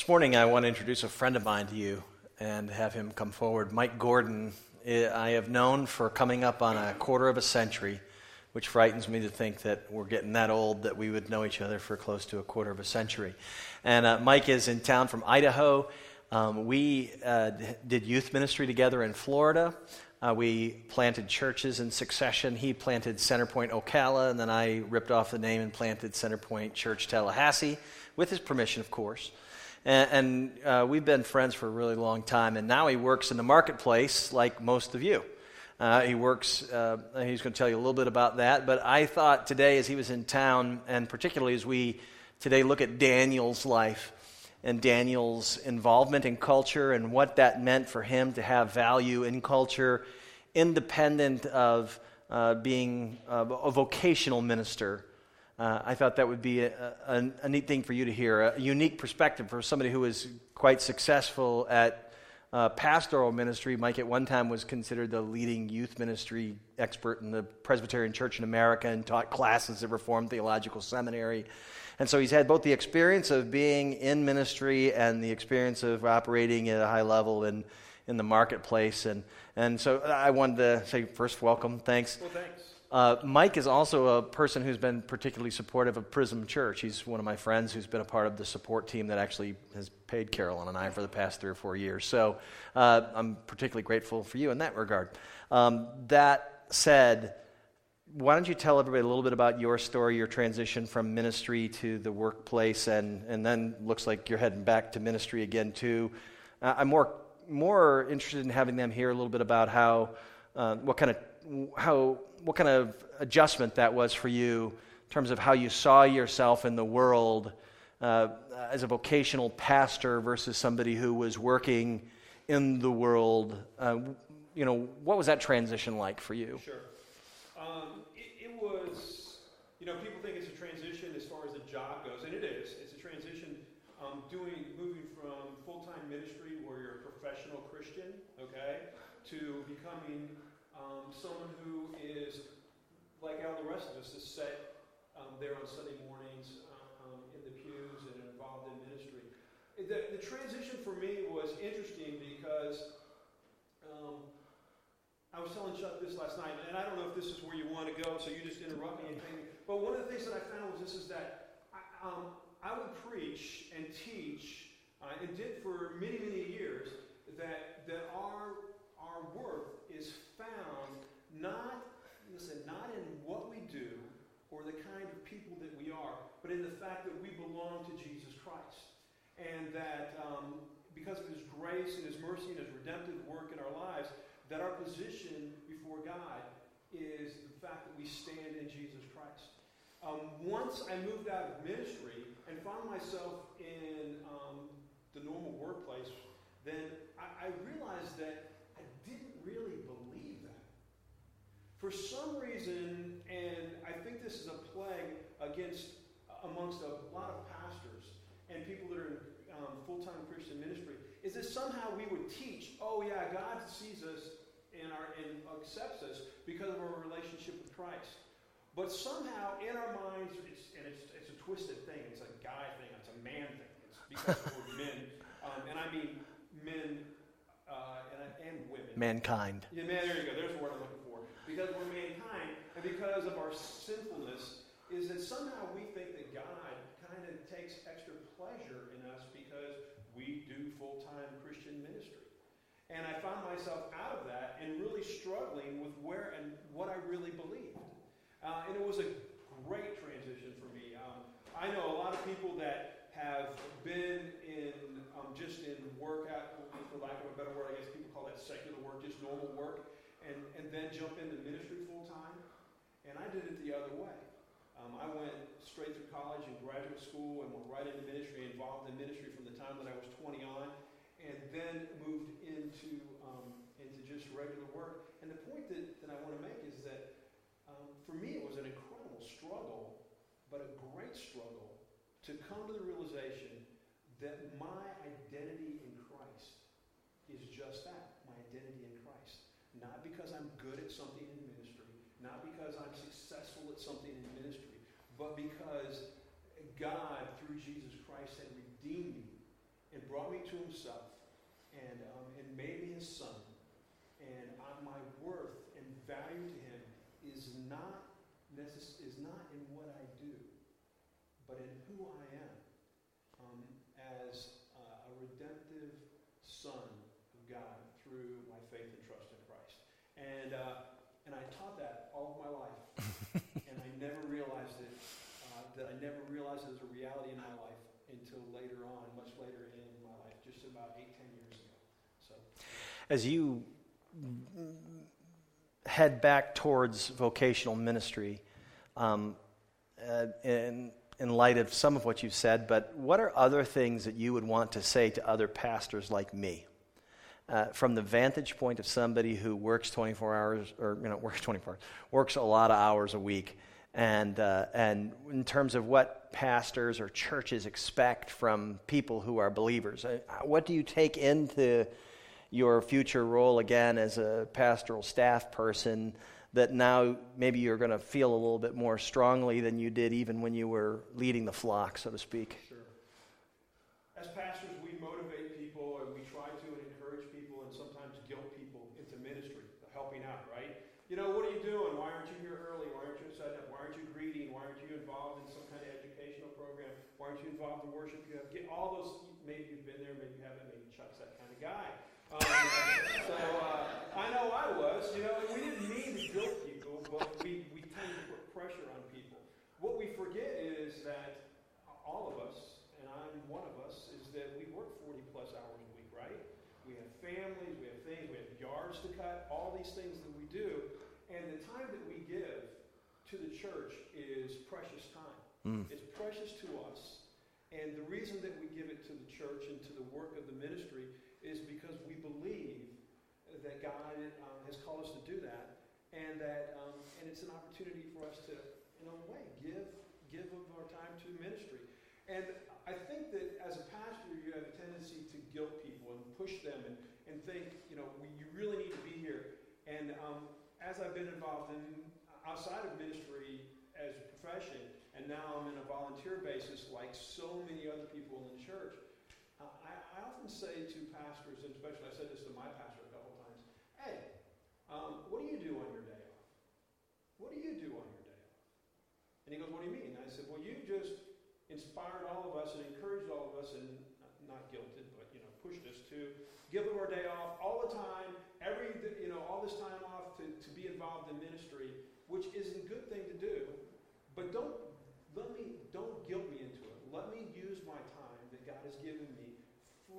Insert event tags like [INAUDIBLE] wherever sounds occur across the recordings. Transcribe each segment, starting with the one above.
This morning, I want to introduce a friend of mine to you and have him come forward. Mike Gordon, I have known for coming up on a quarter of a century, which frightens me to think that we're getting that old that we would know each other for close to a quarter of a century. And uh, Mike is in town from Idaho. Um, we uh, did youth ministry together in Florida. Uh, we planted churches in succession. He planted Centerpoint Ocala, and then I ripped off the name and planted Centerpoint Church Tallahassee, with his permission, of course. And, and uh, we've been friends for a really long time, and now he works in the marketplace like most of you. Uh, he works, uh, he's going to tell you a little bit about that. But I thought today, as he was in town, and particularly as we today look at Daniel's life, and Daniel's involvement in culture and what that meant for him to have value in culture, independent of uh, being a, a, vocational minister. Uh, I thought that would be a, a, a, neat thing for you to hear, a unique perspective for somebody who is quite successful at uh, pastoral ministry. Mike, at one time, was considered the leading youth ministry expert in the Presbyterian Church in America and taught classes at Reformed Theological Seminary. And so he's had both the experience of being in ministry and the experience of operating at a high level in, the marketplace. And, and so I wanted to say, first, welcome. Thanks. Well, thanks. Uh, Mike is also a person who's been particularly supportive of Prism Church. He's one of my friends who's been a part of the support team that actually has paid Carolyn and I for the past three or four years. So uh, I'm particularly grateful for you in that regard. Um, that said, why don't you tell everybody a little bit about your story, your transition from ministry to the workplace, and, and then looks like you're heading back to ministry again, too. Uh, I'm more, more interested in having them hear a little bit about how, uh, what kind of, how, what kind of adjustment that was for you in terms of how you saw yourself in the world uh, as a vocational pastor versus somebody who was working in the world. Uh, you know, what was that transition like for you? Sure. Um, it, it, was, you know, people think it's a transition as far as the job goes, and it is. It's a transition um, doing, moving from full time ministry where you're a professional Christian, okay, to becoming um, someone who is like all the rest of us, is set um, there on Sunday mornings um, in the pews and involved in ministry. The, the transition for me was interesting because um, I was telling Chuck this last night, and I don't know if this is where you want to go, so you just interrupt me. But one of the things that I found was this: is that I, um, I would preach and teach, uh, and did for many, many years, that that our our worth is found not listen, not in what we do or the kind of people that we are, but in the fact that we belong to Jesus Christ, and that um, because of His grace and His mercy and His redemptive work in our lives that our position before God is the fact that we stand in Jesus Christ. Um, once I moved out of ministry and found myself in um, the normal workplace, then I, I realized that I didn't really believe. For some reason, and I think this is a plague against amongst a lot of pastors and people that are in um, full-time Christian ministry, is that somehow we would teach, oh yeah, God sees us and, our, and accepts us because of our relationship with Christ. But somehow in our minds, it's, and it's, it's a twisted thing. It's a guy thing. It's a man thing. It's because we're men, um, and I mean men uh, and, and, women. Mankind. Yeah, man. There you go. There's the word I'm looking for. Because we're mankind, and because of our sinfulness, is that somehow we think that God kind of takes extra pleasure in us because we do full-time Christian ministry. And I found myself out of that and really struggling with where and what I really believed. Uh, and it was a great transition for me. Um, I know a lot of people that have been in um, just in work, at, for lack of a better word, I guess people call that secular work, just normal work, and, and then jump into ministry full time. And I did it the other way. Um, I went straight through college and graduate school and went right into ministry, involved in ministry from the time that I was 20 on and then moved into, um, into just regular work. And the point that, that I want to make is that um, for me it was an incredible struggle, but a great struggle to come to the realization that my identity in Christ is just that, my identity in Christ. Not because I'm good at something in ministry, not because I'm successful at something in ministry, but because God, through Jesus Christ, had redeemed me and brought me to himself and, um, and made me his son. And uh, my worth and value to him is not, necess- is not in what I do, but in who I am um, as uh, a redemptive son of God through my faith and trust in Christ. And, uh, and I taught that all of my life. and I never realized it, uh, that I never realized it as a reality in my life until later on, much later in my life, just about eight, ten years ago. So, As you head back towards vocational ministry, um, uh, in, in light of some of what you've said, but what are other things that you would want to say to other pastors like me? Uh, from the vantage point of somebody who works 24 hours, or you know, [LAUGHS] works 24 hours, works a lot of hours a week, and uh, and in terms of what pastors or churches expect from people who are believers, uh, what do you take into your future role again as a pastoral staff person that now maybe you're going to feel a little bit more strongly than you did even when you were leading the flock, so to speak? sure. As pastors, we motivate people and we try to encourage people and sometimes guilt people into ministry, helping out, right? You know, what are you doing? Why aren't you here early? Why aren't you setting up? Why aren't you greeting? Why aren't you involved in some kind of educational program? Why aren't you involved in worship? You have get all those. Maybe you've been there, maybe you haven't. Maybe Chuck's that kind of guy. Um, so uh, I know I was. You know, we didn't mean to guilt people, but we we tend to put pressure on people. What we forget is that all of us, and I'm one of us, is that we work 40 plus hours a week, right? We have families, we have things, we have yards to cut, all these things that we do. And the time that we give to the church is precious time. Mm. It's precious to us. And the reason that we give it to the church and to the work of the ministry is because we believe that God um, has called us to do that, and that um, and it's an opportunity for us to, in a way, give give of our time to ministry. And I think that as a pastor, you have a tendency to guilt people and push them and, and think, you know, we, you really need to be here. And um, as I've been involved in outside of ministry as a profession, and now I'm in a volunteer basis like so many other people in the church, I, often say to pastors, and especially I said this to my pastor a couple times, hey, um, what do you do on your day off? What do you do on your day off? And he goes, what do you mean? And I said, well, you just inspired all of us and encouraged all of us and not guilted, but, you know, pushed us to give up our day off all the time, every, you know, all this time off to, to be involved in ministry, which is a good thing to do. But don't, let me, don't guilt me into it. Let me use my time that God has given me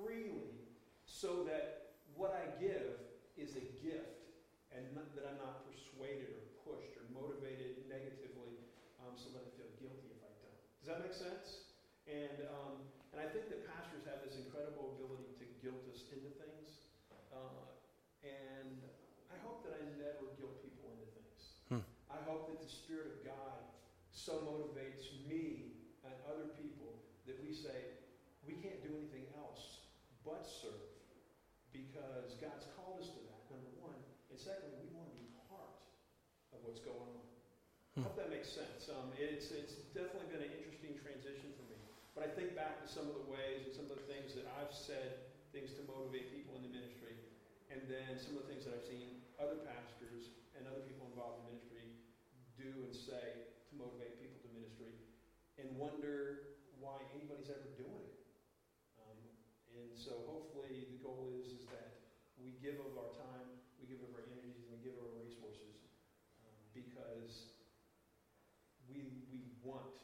freely so that what I give is a gift and not, that I'm not persuaded or pushed or motivated negatively um, so that I feel guilty if I don't. Does that make sense? And, um, and I think that pastors have this incredible ability to guilt us into things. Uh, and I hope that I never guilt people into things. Hmm. I hope that the Spirit of God so motivates me and other people that we say, we can't do anything else but serve because God's called us to that, number one. And secondly, we want to be part of what's going on. I Hmm. hope that makes sense. Um, it's, it's definitely been an interesting transition for me. But I think back to some of the ways and some of the things that I've said, things to motivate people in the ministry, and then some of the things that I've seen other pastors and other people involved in ministry do and say to motivate people to ministry, wonder why anybody's ever doing it. Um, and so hopefully the goal is, is that we give of our time, we give of our energies, and we give of our resources um, because we, we want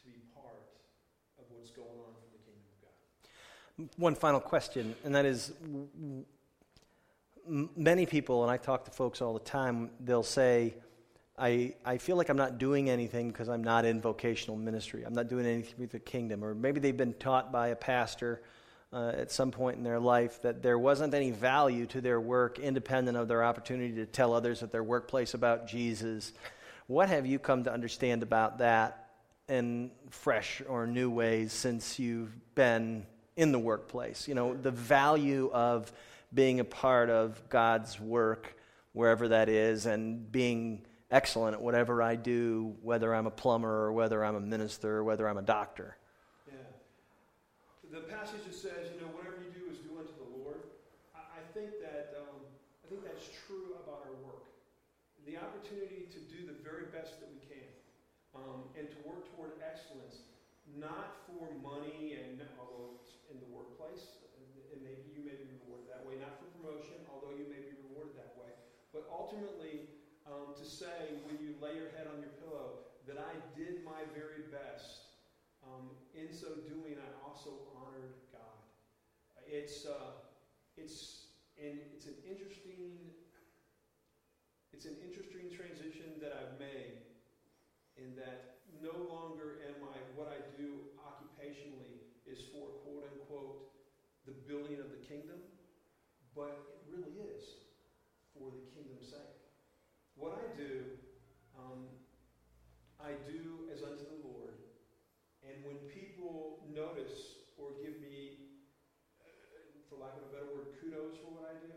to be part of what's going on for the kingdom of God. One final question, and that is many people, and I talk to folks all the time, they'll say, I, I feel like I'm not doing anything because I'm not in vocational ministry. I'm not doing anything with the kingdom. Or maybe they've been taught by a pastor uh, at some point in their life that there wasn't any value to their work independent of their opportunity to tell others at their workplace about Jesus. What have you come to understand about that in fresh or new ways since you've been in the workplace? You know, the value of being a part of God's work, wherever that is, and being excellent at whatever I do, whether I'm a plumber or whether I'm a minister or whether I'm a doctor. Yeah. the passage that says, you know, whatever you do is do unto the Lord. I, I think that um, I think that's true about our work. The opportunity to do the very best that we can, um, and to work toward excellence, not for money and although in the workplace, and maybe you may be rewarded that way, not for promotion, although you may be rewarded that way, but ultimately um, to say when you lay your head on your pillow that I did my very best. Um, in so doing, I also honored God. It's uh, it's and it's an interesting it's an interesting transition that I've made in that no longer am I what I do occupationally is for quote unquote the building of the kingdom, but it really is for the kingdom's sake. What I do, um, I do as unto the Lord. And when people notice or give me, uh, for lack of a better word, kudos for what I do,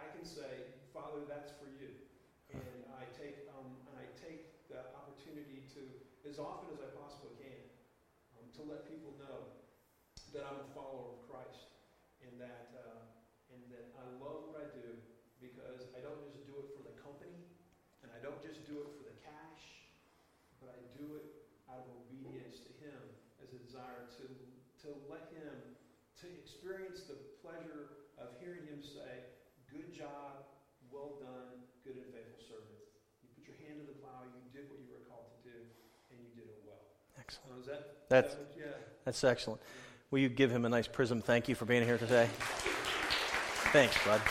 I can say, Father, that's for you. And I take, um, and I take the opportunity to, as often as I possibly can, um, to let people know that I'm a follower of Christ and that, uh, and that I love what I do because I don't just do it for the company and I don't just do it for the cash, but I do it out of obedience to Him as a desire to, to let Him, to experience the pleasure of hearing Him say, Good job, well done, good and faithful servant. You put your hand to the plow, you did what you were called to do, and you did it well. Excellent. So that, that's, that, yeah. that's excellent. Will you give him a nice prism thank you for being here today? Thanks, bud.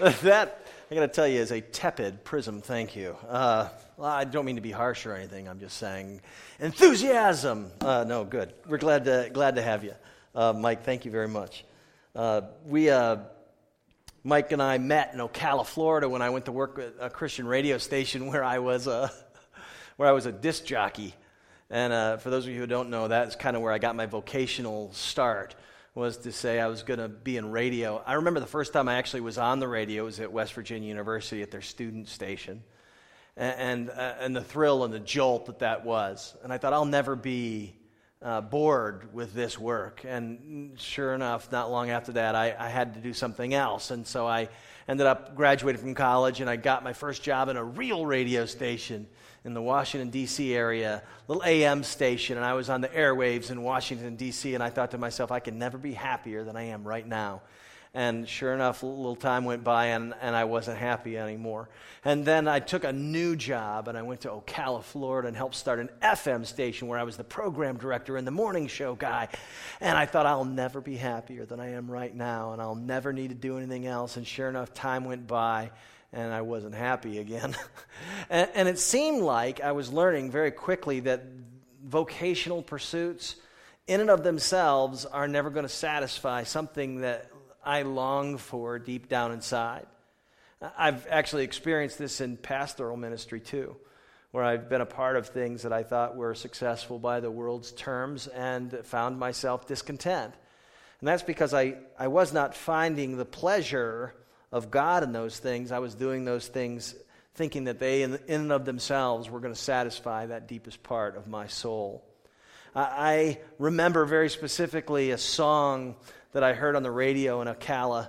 [LAUGHS] that, I got to tell you, is a tepid prism thank you. Uh, well, I don't mean to be harsh or anything. I'm just saying enthusiasm. Uh, no, good. We're glad to, glad to have you. Uh, Mike, thank you very much. Uh, we, uh, Mike and I met in Ocala, Florida when I went to work at a Christian radio station where I was a, [LAUGHS] where I was a disc jockey. And uh, for those of you who don't know, that's kind of where I got my vocational start was to say I was going to be in radio. I remember the first time I actually was on the radio was at West Virginia University at their student station, and and, uh, and the thrill and the jolt that that was. And I thought I'll never be uh, bored with this work. And sure enough, not long after that, I, I had to do something else, and so I ended up graduating from college, and I got my first job in a real radio station in the Washington, D.C. area, little AM station, and I was on the airwaves in Washington, D.C., and I thought to myself, I can never be happier than I am right now. And sure enough, a little time went by and, and I wasn't happy anymore. And then I took a new job and I went to Ocala, Florida and helped start an FM station where I was the program director and the morning show guy. And I thought, I'll never be happier than I am right now and I'll never need to do anything else. And sure enough, time went by and I wasn't happy again. [LAUGHS] and, and it seemed like I was learning very quickly that vocational pursuits, in and of themselves, are never going to satisfy something that I long for deep down inside. I've actually experienced this in pastoral ministry too, where I've been a part of things that I thought were successful by the world's terms and found myself discontent. And that's because I, I was not finding the pleasure of God in those things. I was doing those things thinking that they, in, and of themselves, were going to satisfy that deepest part of my soul. I remember very specifically a song that I heard on the radio in Ocala.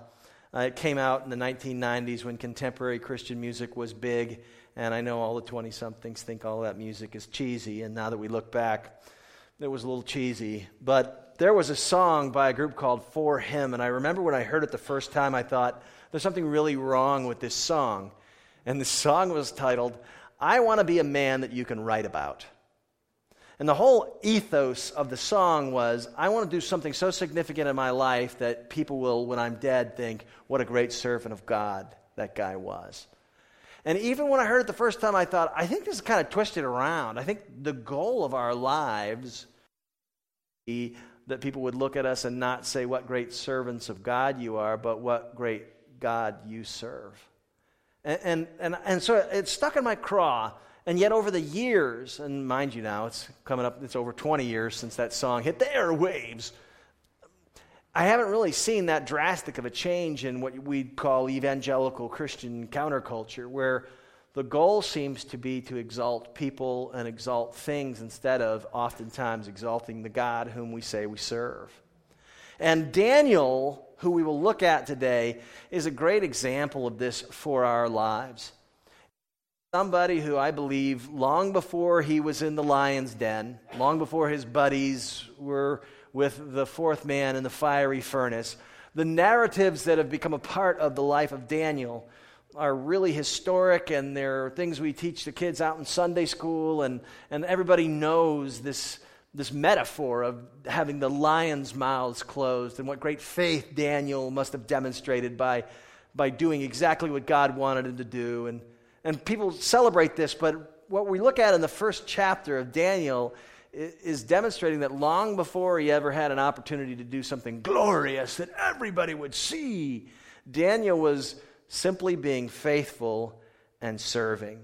Uh, it came out in the 1990s when contemporary Christian music was big, and I know all the 20 somethings think all that music is cheesy, and now that we look back, it was a little cheesy. But there was a song by a group called 4Him, and I remember when I heard it the first time, I thought, there's something really wrong with this song. And the song was titled, I Want to Be a Man That You Can Write About. And the whole ethos of the song was I want to do something so significant in my life that people will, when I'm dead, think, what a great servant of God that guy was. And even when I heard it the first time, I thought, I think this is kind of twisted around. I think the goal of our lives that people would look at us and not say, What great servants of God you are, but what great God you serve. And, and, and, and so it stuck in my craw. And yet, over the years, and mind you now, it's coming up, it's over 20 years since that song hit the airwaves. I haven't really seen that drastic of a change in what we'd call evangelical Christian counterculture, where the goal seems to be to exalt people and exalt things instead of oftentimes exalting the God whom we say we serve. And Daniel, who we will look at today, is a great example of this for our lives. Somebody who I believe, long before he was in the lion's den, long before his buddies were with the fourth man in the fiery furnace, the narratives that have become a part of the life of Daniel are really historic and they're things we teach the kids out in Sunday school, and, and everybody knows this, this metaphor of having the lion's mouths closed and what great faith Daniel must have demonstrated by, by doing exactly what God wanted him to do. And, and people celebrate this, but what we look at in the first chapter of Daniel is demonstrating that long before he ever had an opportunity to do something glorious that everybody would see, Daniel was simply being faithful and serving.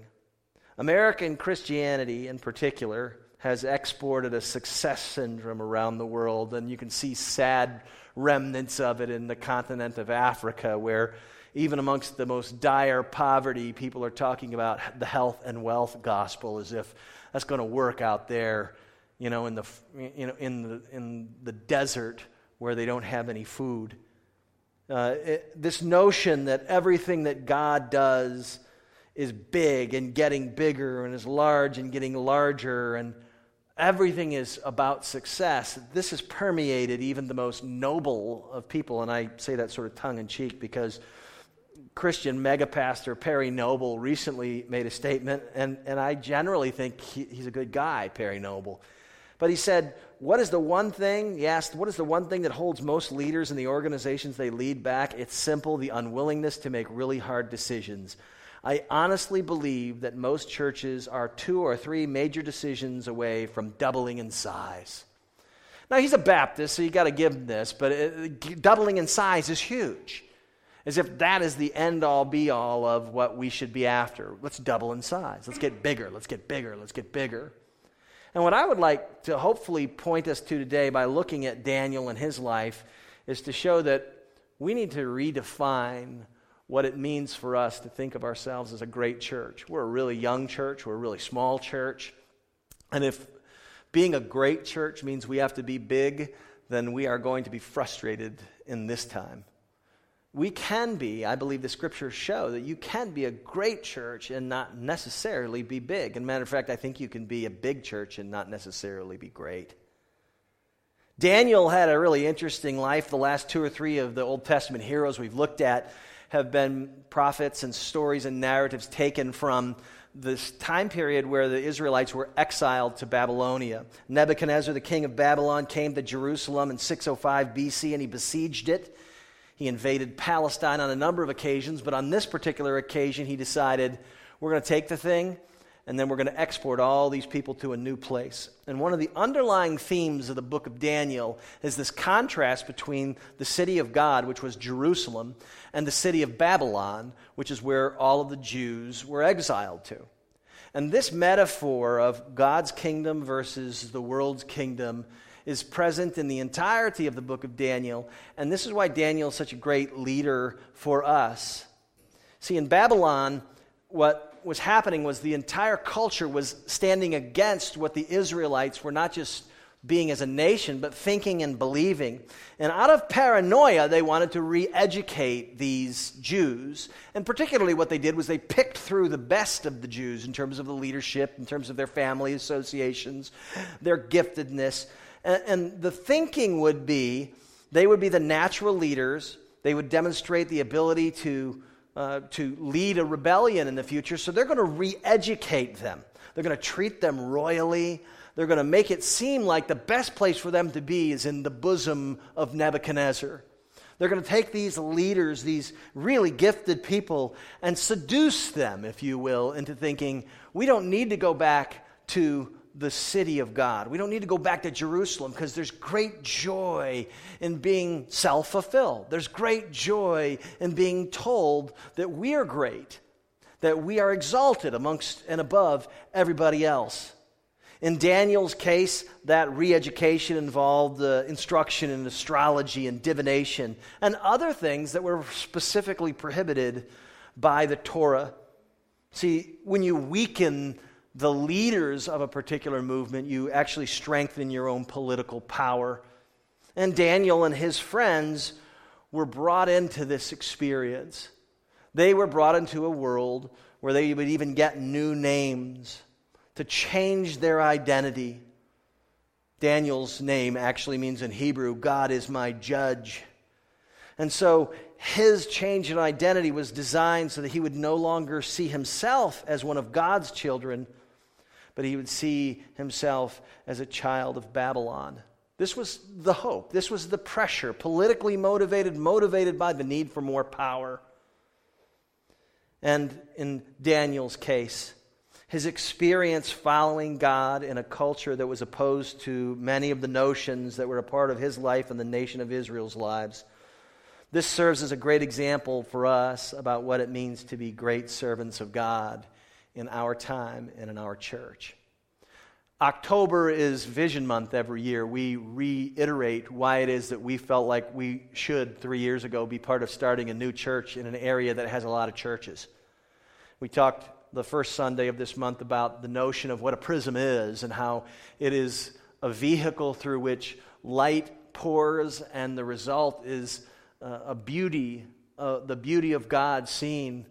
American Christianity, in particular, has exported a success syndrome around the world, and you can see sad remnants of it in the continent of Africa, where even amongst the most dire poverty, people are talking about the health and wealth gospel as if that's going to work out there, you know, in the, you know, in the, in the desert where they don't have any food. Uh, it, this notion that everything that God does is big and getting bigger and is large and getting larger and everything is about success. This has permeated even the most noble of people, and I say that sort of tongue in cheek because Christian megapastor Perry Noble recently made a statement, and, and I generally think he, he's a good guy, Perry Noble. But he said, What is the one thing? He asked, What is the one thing that holds most leaders in the organizations they lead back? It's simple the unwillingness to make really hard decisions. I honestly believe that most churches are two or three major decisions away from doubling in size. Now, he's a Baptist, so you got to give him this, but it, doubling in size is huge. As if that is the end all be all of what we should be after. Let's double in size. Let's get bigger. Let's get bigger. Let's get bigger. And what I would like to hopefully point us to today by looking at Daniel and his life is to show that we need to redefine what it means for us to think of ourselves as a great church. We're a really young church, we're a really small church. And if being a great church means we have to be big, then we are going to be frustrated in this time we can be, I believe the scriptures show that you can be a great church and not necessarily be big. And matter of fact, I think you can be a big church and not necessarily be great. Daniel had a really interesting life. The last two or three of the Old Testament heroes we've looked at have been prophets and stories and narratives taken from this time period where the Israelites were exiled to Babylonia. Nebuchadnezzar, the king of Babylon, came to Jerusalem in 605 BC and he besieged it. He invaded Palestine on a number of occasions, but on this particular occasion, he decided we're going to take the thing and then we're going to export all these people to a new place. And one of the underlying themes of the book of Daniel is this contrast between the city of God, which was Jerusalem, and the city of Babylon, which is where all of the Jews were exiled to. And this metaphor of God's kingdom versus the world's kingdom is present in the entirety of the book of Daniel. And this is why Daniel is such a great leader for us. See, in Babylon, what was happening was the entire culture was standing against what the Israelites were not just being as a nation, but thinking and believing. And out of paranoia, they wanted to re educate these Jews. And particularly, what they did was they picked through the best of the Jews in terms of the leadership, in terms of their family associations, their giftedness. And, and the thinking would be they would be the natural leaders, they would demonstrate the ability to, uh, to lead a rebellion in the future, so they're going to re educate them. They're going to treat them royally. They're going to make it seem like the best place for them to be is in the bosom of Nebuchadnezzar. They're going to take these leaders, these really gifted people, and seduce them, if you will, into thinking we don't need to go back to the city of God. We don't need to go back to Jerusalem because there's great joy in being self fulfilled. There's great joy in being told that we are great, that we are exalted amongst and above everybody else. In Daniel's case, that re education involved instruction in astrology and divination and other things that were specifically prohibited by the Torah See, when you weaken the leaders of a particular movement, you actually strengthen your own political power. And Daniel and his friends were brought into this experience. They were brought into a world where they would even get new names to change their identity. Daniel's name actually means in Hebrew, God is my judge. And so his change in identity was designed so that he would no longer see himself as one of God's children, but he would see himself as a child of Babylon. This was the hope. This was the pressure, politically motivated, motivated by the need for more power. And in Daniel's case, his experience following God in a culture that was opposed to many of the notions that were a part of his life and the nation of Israel's lives. This serves as a great example for us about what it means to be great servants of God in our time and in our church. October is Vision Month every year. We reiterate why it is that we felt like we should, three years ago, be part of starting a new church in an area that has a lot of churches. We talked the first Sunday of this month about the notion of what a prism is and how it is a vehicle through which light pours, and the result is uh, a beauty, uh, the beauty of God seen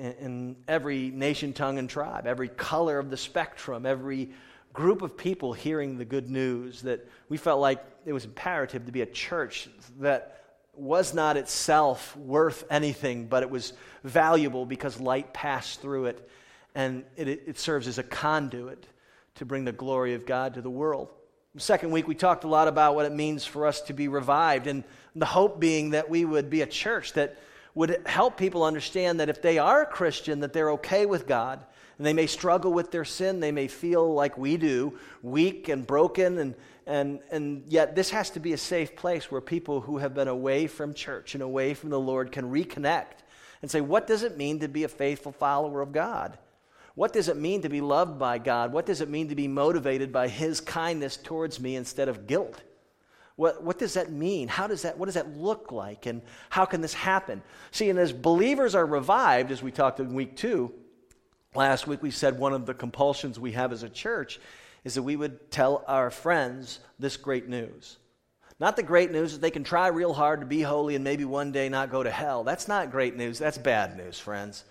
in, in every nation, tongue, and tribe, every color of the spectrum, every group of people hearing the good news, that we felt like it was imperative to be a church that was not itself worth anything, but it was valuable because light passed through it and it, it serves as a conduit to bring the glory of God to the world. The second week, we talked a lot about what it means for us to be revived, and the hope being that we would be a church that would help people understand that if they are a Christian, that they're okay with God and they may struggle with their sin. They may feel like we do, weak and broken. And, and, and yet, this has to be a safe place where people who have been away from church and away from the Lord can reconnect and say, What does it mean to be a faithful follower of God? What does it mean to be loved by God? What does it mean to be motivated by His kindness towards me instead of guilt? What, what does that mean? How does that, what does that look like? And how can this happen? See, and as believers are revived, as we talked in week two, Last week we said one of the compulsions we have as a church is that we would tell our friends this great news. Not the great news that they can try real hard to be holy and maybe one day not go to hell. That's not great news. That's bad news, friends.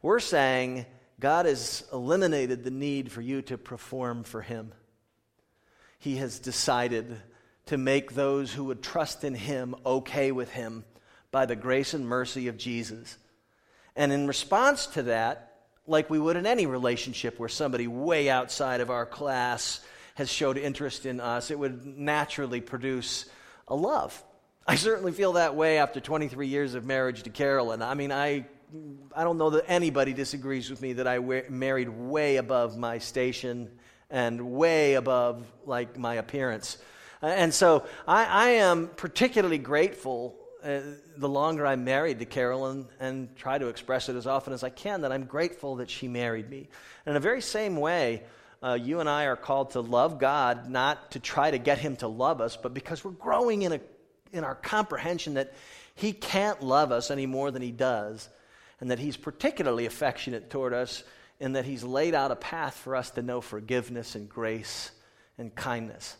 We're saying God has eliminated the need for you to perform for Him. He has decided to make those who would trust in Him okay with Him by the grace and mercy of Jesus. And in response to that, like we would in any relationship where somebody way outside of our class has showed interest in us, it would naturally produce a love. I certainly feel that way after 23 years of marriage to Carolyn. I mean, I, I don't know that anybody disagrees with me that I married way above my station and way above like my appearance. And so I, I am particularly grateful uh, the longer I'm married to Carolyn and try to express it as often as I can that I'm grateful that she married me. And in the very same way, uh, you and I are called to love God, not to try to get Him to love us, but because we're growing in, a, in our comprehension that He can't love us any more than He does, and that He's particularly affectionate toward us, and that He's laid out a path for us to know forgiveness and grace and kindness.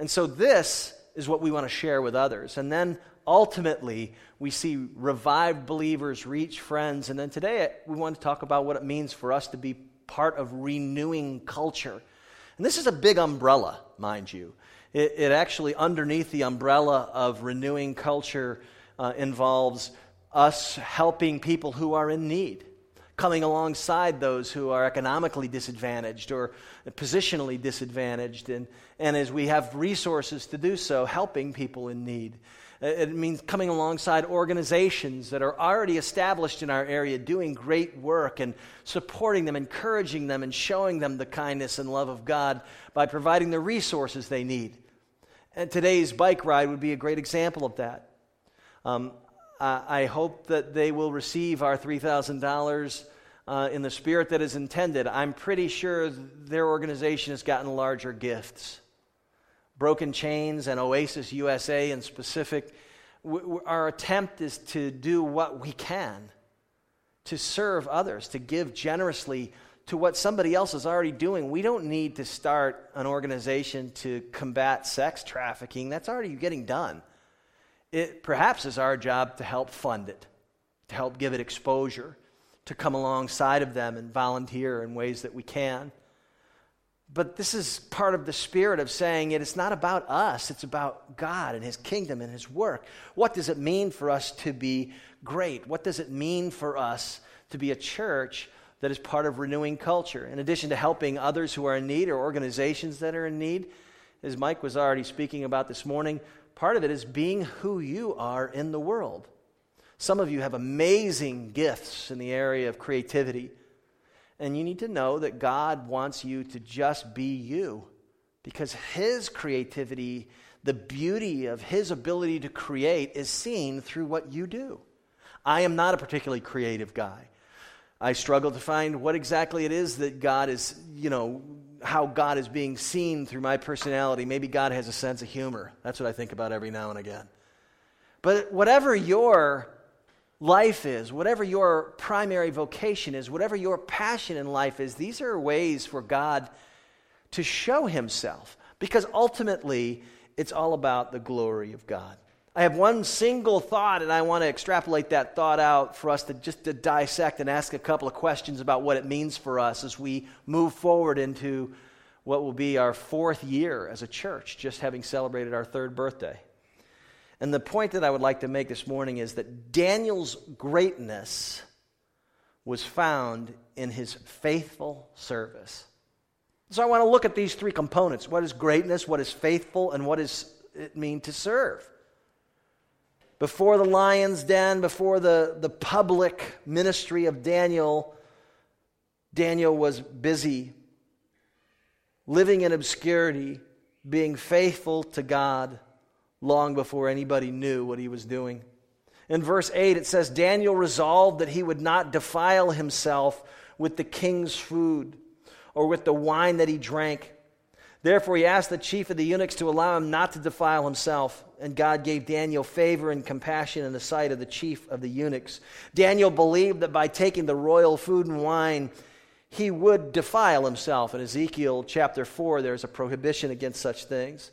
And so, this is what we want to share with others. And then ultimately, we see revived believers reach friends. And then today, we want to talk about what it means for us to be part of renewing culture. And this is a big umbrella, mind you. It, it actually, underneath the umbrella of renewing culture, uh, involves us helping people who are in need coming alongside those who are economically disadvantaged or positionally disadvantaged. And, and as we have resources to do so, helping people in need. It means coming alongside organizations that are already established in our area, doing great work and supporting them, encouraging them, and showing them the kindness and love of God by providing the resources they need. And today's bike ride would be a great example of that. Um, I hope that they will receive our $3,000 uh, in the spirit that is intended. I'm pretty sure their organization has gotten larger gifts. Broken Chains and Oasis USA in specific, w- w- our attempt is to do what we can to serve others, to give generously to what somebody else is already doing. We don't need to start an organization to combat sex trafficking. That's already getting done. It perhaps is our job to help fund it, to help give it exposure, to come alongside of them and volunteer in ways that we can. But this is part of the spirit of saying it, it's not about us, it's about God and His kingdom and His work. What does it mean for us to be great? What does it mean for us to be a church that is part of renewing culture? In addition to helping others who are in need or organizations that are in need, as Mike was already speaking about this morning, part of it is being who you are in the world. Some of you have amazing gifts in the area of creativity. And you need to know that God wants you to just be you because His creativity, the beauty of His ability to create, is seen through what you do. I am not a particularly creative guy. I struggle to find what exactly it is that God is, you know, how God is being seen through my personality. Maybe God has a sense of humor. That's what I think about every now and again. But whatever your life is, whatever your primary vocation is, whatever your passion in life is, these are ways for God to show Himself. Because ultimately, it's all about the glory of God. I have one single thought, and I want to extrapolate that thought out for us to just to dissect and ask a couple of questions about what it means for us as we move forward into what will be our fourth year as a church, just having celebrated our third birthday. And the point that I would like to make this morning is that Daniel's greatness was found in his faithful service. So I want to look at these three components what is greatness, what is faithful, and what does it mean to serve? Before the lion's den, before the, the public ministry of Daniel, Daniel was busy living in obscurity, being faithful to God long before anybody knew what he was doing. In verse 8, it says Daniel resolved that he would not defile himself with the king's food or with the wine that he drank. Therefore, he asked the chief of the eunuchs to allow him not to defile himself. And God gave Daniel favor and compassion in the sight of the chief of the eunuchs. Daniel believed that by taking the royal food and wine, he would defile himself. In Ezekiel chapter 4, there's a prohibition against such things.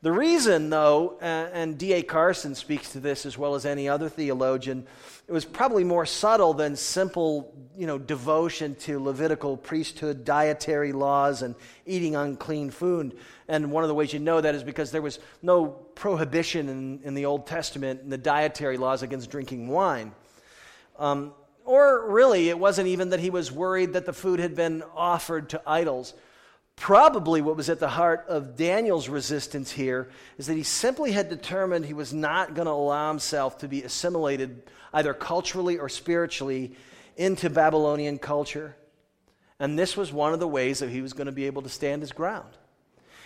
The reason, though, and D.A. Carson speaks to this as well as any other theologian, it was probably more subtle than simple, you know, devotion to Levitical priesthood dietary laws and eating unclean food. And one of the ways you know that is because there was no prohibition in, in the Old Testament in the dietary laws against drinking wine. Um, or really, it wasn't even that he was worried that the food had been offered to idols. Probably what was at the heart of Daniel's resistance here is that he simply had determined he was not going to allow himself to be assimilated either culturally or spiritually into Babylonian culture. And this was one of the ways that he was going to be able to stand his ground.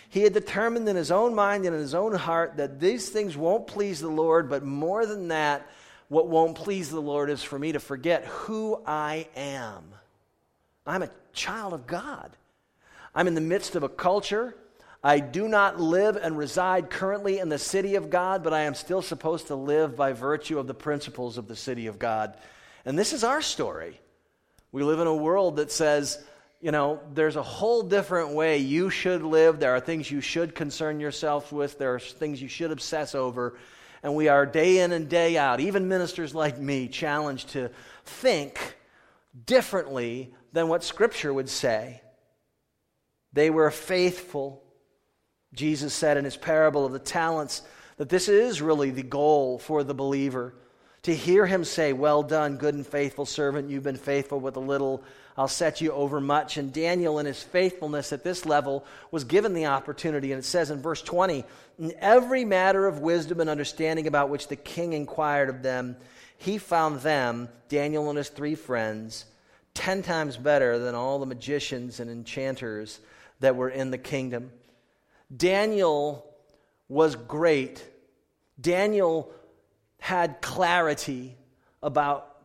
He had determined in his own mind and in his own heart that these things won't please the Lord, but more than that, what won't please the Lord is for me to forget who I am. I'm a child of God. I'm in the midst of a culture. I do not live and reside currently in the city of God, but I am still supposed to live by virtue of the principles of the city of God. And this is our story. We live in a world that says, you know, there's a whole different way you should live. There are things you should concern yourself with, there are things you should obsess over. And we are day in and day out, even ministers like me, challenged to think differently than what Scripture would say. They were faithful. Jesus said in his parable of the talents that this is really the goal for the believer. To hear him say, Well done, good and faithful servant, you've been faithful with a little, I'll set you over much. And Daniel, in his faithfulness at this level, was given the opportunity. And it says in verse 20, In every matter of wisdom and understanding about which the king inquired of them, he found them, Daniel and his three friends, ten times better than all the magicians and enchanters that were in the kingdom. Daniel was great. Daniel had clarity about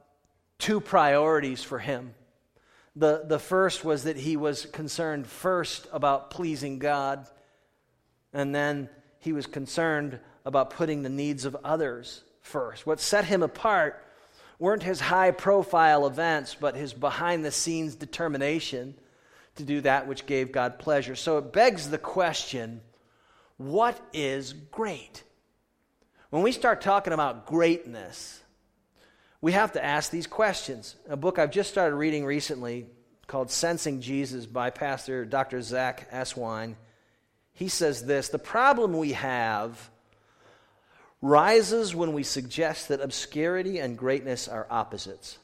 two priorities for him. The, the first was that he was concerned first about pleasing God, and then he was concerned about putting the needs of others first. What set him apart weren't his high profile events, but his behind the scenes determination to do that which gave God pleasure. So it begs the question what is great? When we start talking about greatness, we have to ask these questions. A book I've just started reading recently called Sensing Jesus by Pastor Dr. Zack Eswine. He says this The problem we have rises when we suggest that obscurity and greatness are opposites,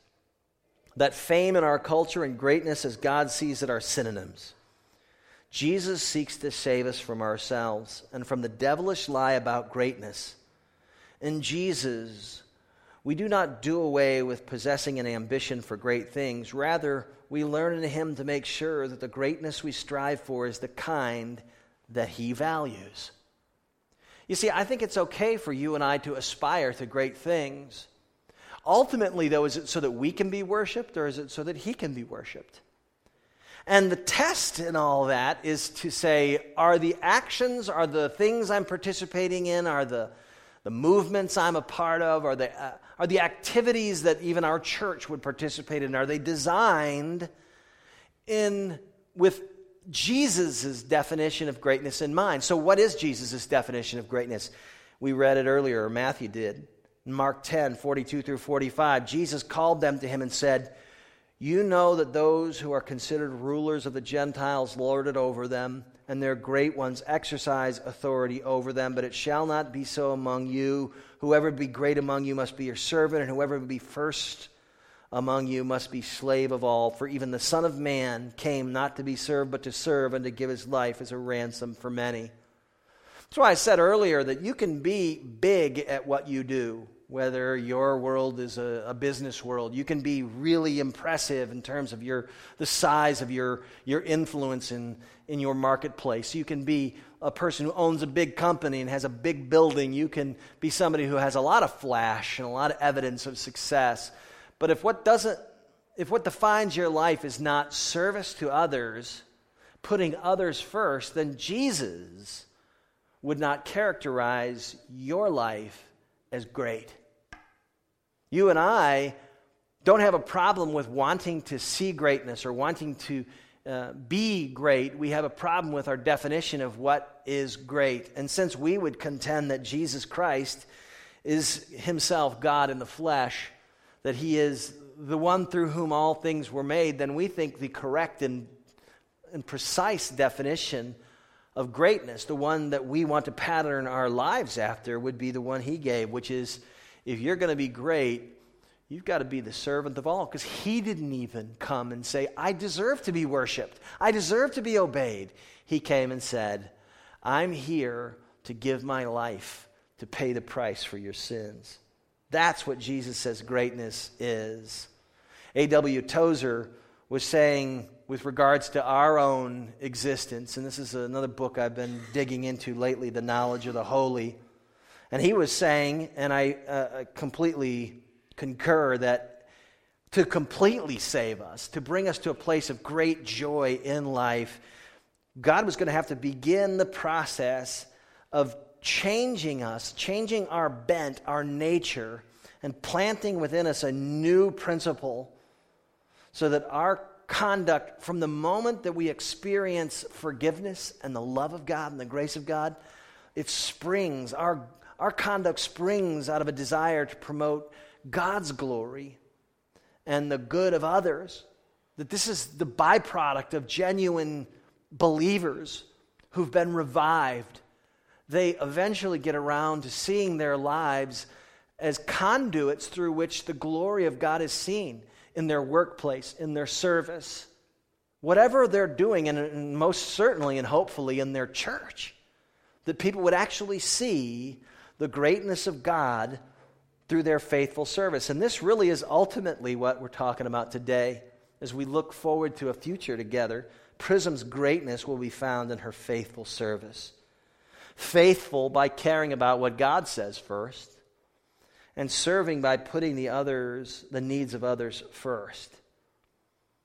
that fame in our culture and greatness as God sees it are synonyms. Jesus seeks to save us from ourselves and from the devilish lie about greatness. In Jesus, we do not do away with possessing an ambition for great things. Rather, we learn in Him to make sure that the greatness we strive for is the kind that He values. You see, I think it's okay for you and I to aspire to great things. Ultimately, though, is it so that we can be worshiped or is it so that He can be worshiped? And the test in all that is to say, are the actions, are the things I'm participating in, are the, the movements I'm a part of, are the, uh, are the activities that even our church would participate in, are they designed in with Jesus' definition of greatness in mind. So, what is Jesus' definition of greatness? We read it earlier, or Matthew did. Mark 10, 42 through 45, Jesus called them to him and said, You know that those who are considered rulers of the Gentiles lord it over them, and their great ones exercise authority over them, but it shall not be so among you. Whoever be great among you must be your servant, and whoever be first among you must be slave of all. For even the Son of Man came not to be served, but to serve and to give his life as a ransom for many. That's why I said earlier that you can be big at what you do, whether your world is a, a, business world. You can be really impressive in terms of your, the size of your, your influence in, in your marketplace. You can be a person who owns a big company and has a big building. You can be somebody who has a lot of flash and a lot of evidence of success. But if what doesn't if what defines your life is not service to others, putting others first, then Jesus would not characterize your life as great. You and I don't have a problem with wanting to see greatness or wanting to uh, be great. We have a problem with our definition of what is great. And since we would contend that Jesus Christ is himself God in the flesh, that he is the one through whom all things were made, then we think the correct and, and precise definition of greatness, the one that we want to pattern our lives after, would be the one he gave, which is if you're going to be great, you've got to be the servant of all. Because he didn't even come and say, I deserve to be worshiped, I deserve to be obeyed. He came and said, I'm here to give my life to pay the price for your sins. That's what Jesus says greatness is. A.W. Tozer was saying, with regards to our own existence, and this is another book I've been digging into lately, The Knowledge of the Holy. And he was saying, and I uh, completely concur, that to completely save us, to bring us to a place of great joy in life, God was going to have to begin the process of changing us, changing our bent, our nature, and planting within us a new principle so that our conduct, from the moment that we experience forgiveness and the love of God and the grace of God, it springs, our, our conduct springs out of a desire to promote God's glory and the good of others. That this is the byproduct of genuine believers who've been revived they eventually get around to seeing their lives as conduits through which the glory of God is seen in their workplace, in their service, whatever they're doing, and most certainly and hopefully in their church, that people would actually see the greatness of God through their faithful service. And this really is ultimately what we're talking about today as we look forward to a future together. Prism's greatness will be found in her faithful service faithful by caring about what God says first, and serving by putting the others, the needs of others first.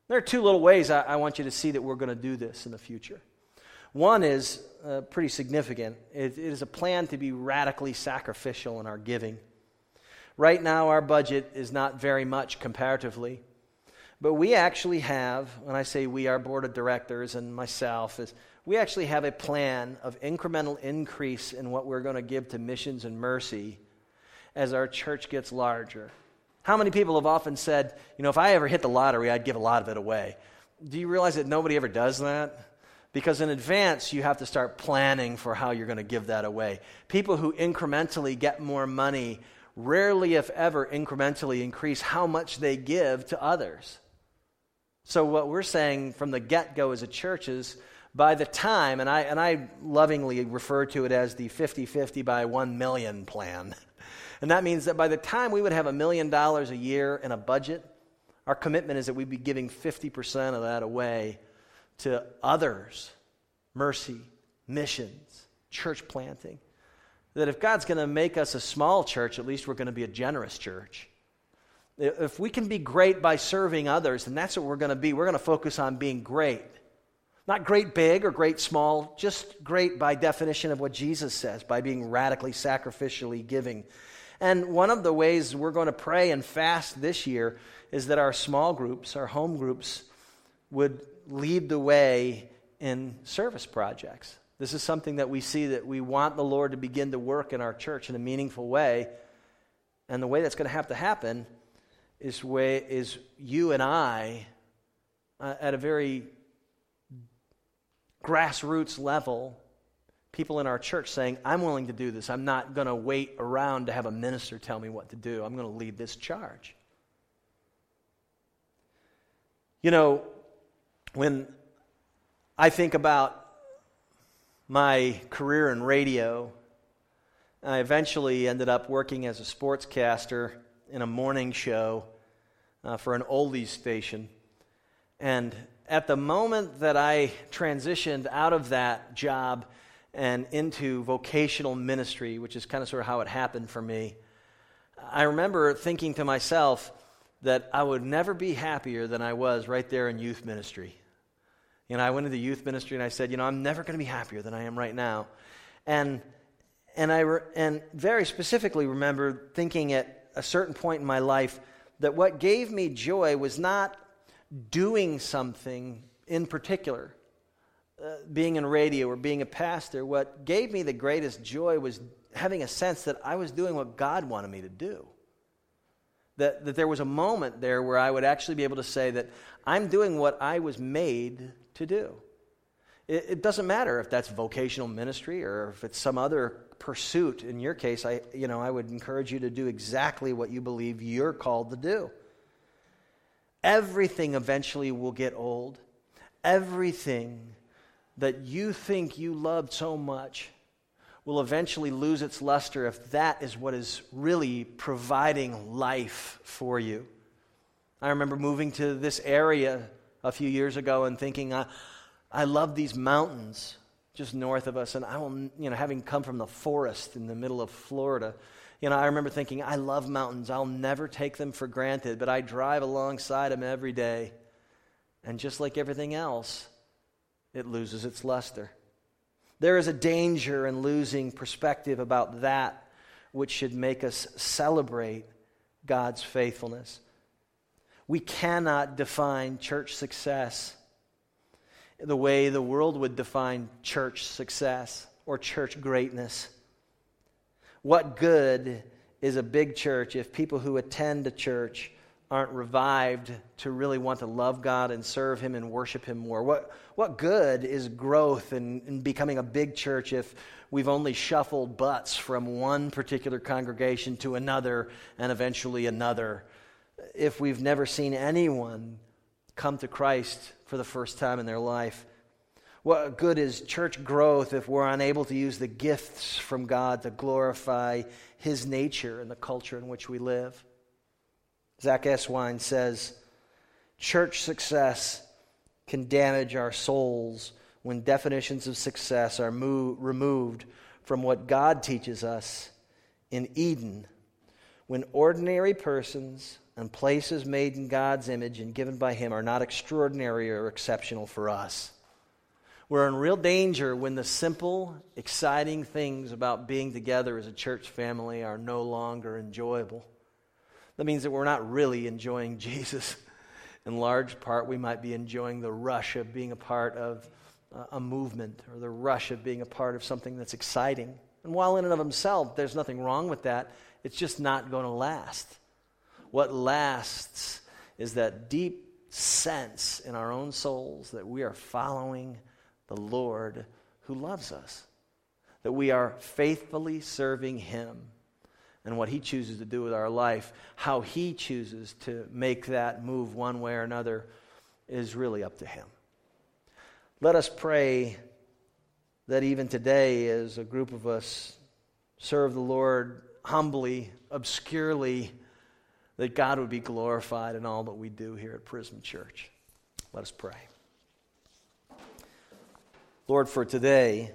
There are two little ways I, I want you to see that we're going to do this in the future. One is uh, pretty significant. It, it is a plan to be radically sacrificial in our giving. Right now, our budget is not very much comparatively. But we actually have, when I say we, our board of directors and myself, is we actually have a plan of incremental increase in what we're going to give to missions and mercy as our church gets larger. How many people have often said, you know, if I ever hit the lottery, I'd give a lot of it away? Do you realize that nobody ever does that? Because in advance, you have to start planning for how you're going to give that away. People who incrementally get more money rarely, if ever, incrementally increase how much they give to others. So, what we're saying from the get go as a church is by the time, and I, and I lovingly refer to it as the 50 50 by 1 million plan. [LAUGHS] And that means that by the time we would have a million dollars a year in a budget, our commitment is that we'd be giving 50% of that away to others mercy, missions, church planting. That if God's going to make us a small church, at least we're going to be a generous church. If we can be great by serving others, then that's what we're going to be. We're going to focus on being great. Not great big or great small, just great by definition of what Jesus says, by being radically sacrificially giving. And one of the ways we're going to pray and fast this year is that our small groups, our home groups, would lead the way in service projects. This is something that we see that we want the Lord to begin to work in our church in a meaningful way. And the way that's going to have to happen is, way, is you and I, uh, at a very grassroots level, people in our church saying, I'm willing to do this. I'm not going to wait around to have a minister tell me what to do. I'm going to lead this charge. You know, when I think about my career in radio, I eventually ended up working as a sportscaster in a morning show uh, for an oldies station. And at the moment that I transitioned out of that job and into vocational ministry, which is kind of sort of how it happened for me, I remember thinking to myself that I would never be happier than I was right there in youth ministry. You know, I went into the youth ministry and I said, you know, I'm never going to be happier than I am right now. And, and I re- and very specifically remember thinking at a certain point in my life that what gave me joy was not doing something in particular, uh, being in radio or being a pastor. What gave me the greatest joy was having a sense that I was doing what God wanted me to do. That, that there was a moment there where I would actually be able to say that I'm doing what I was made to do. It, it doesn't matter if that's vocational ministry or if it's some other pursuit. In your case, I, you know, I would encourage you to do exactly what you believe you're called to do. Everything eventually will get old. Everything that you think you loved so much will eventually lose its luster if that is what is really providing life for you. I remember moving to this area a few years ago and thinking, I, I love these mountains just north of us. And I will, you know, having come from the forest in the middle of Florida, you know, I remember thinking, I love mountains. I'll never take them for granted, but I drive alongside them every day. And just like everything else, it loses its luster. There is a danger in losing perspective about that which should make us celebrate God's faithfulness. We cannot define church success the way the world would define church success or church greatness. What good is a big church if people who attend a church aren't revived to really want to love God and serve Him and worship Him more? What, what good is growth in becoming a big church if we've only shuffled butts from one particular congregation to another and eventually another? If we've never seen anyone come to Christ for the first time in their life. What good is church growth if we're unable to use the gifts from God to glorify His nature and the culture in which we live? Zack Eswine says, Church success can damage our souls when definitions of success are mo- removed from what God teaches us in Eden, when ordinary persons and places made in God's image and given by Him are not extraordinary or exceptional for us. We're in real danger when the simple, exciting things about being together as a church family are no longer enjoyable. That means that we're not really enjoying [LAUGHS] Jesus. In large part, we might be enjoying the rush of being a part of uh, a movement or the rush of being a part of something that's exciting. And while in and of himself, there's nothing wrong with that, it's just not going to last. What lasts is that deep sense in our own souls that we are following the Lord who loves us, that we are faithfully serving Him and what He chooses to do with our life, how He chooses to make that move one way or another is really up to Him. Let us pray that even today, as a group of us serve the Lord humbly, obscurely, that God would be glorified in all that we do here at Prism Church. Let us pray. Lord, for today,